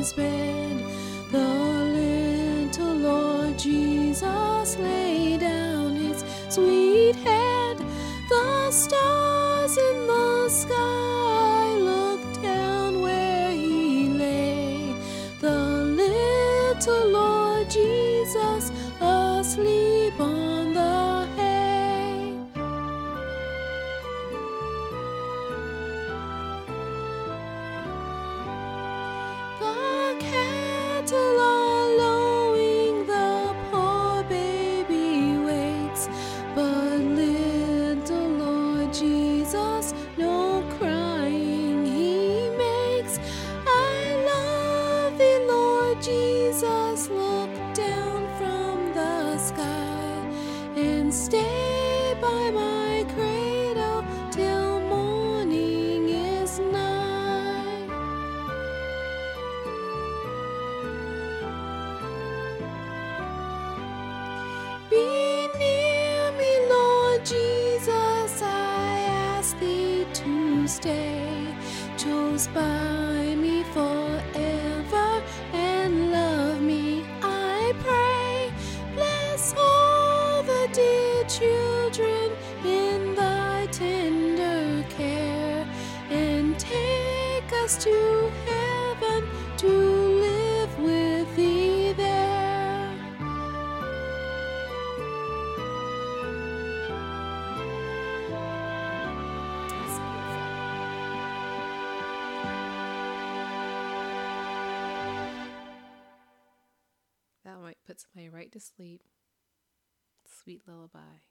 his bed, the little Lord Jesus lay down his sweet head. The stars in the sky. And stay by my cradle till morning is nigh. Be near me, Lord Jesus, I ask thee to stay. Chose by children in thy tender care and take us to heaven to live with thee there. That might put somebody right to sleep. Sweet lullaby.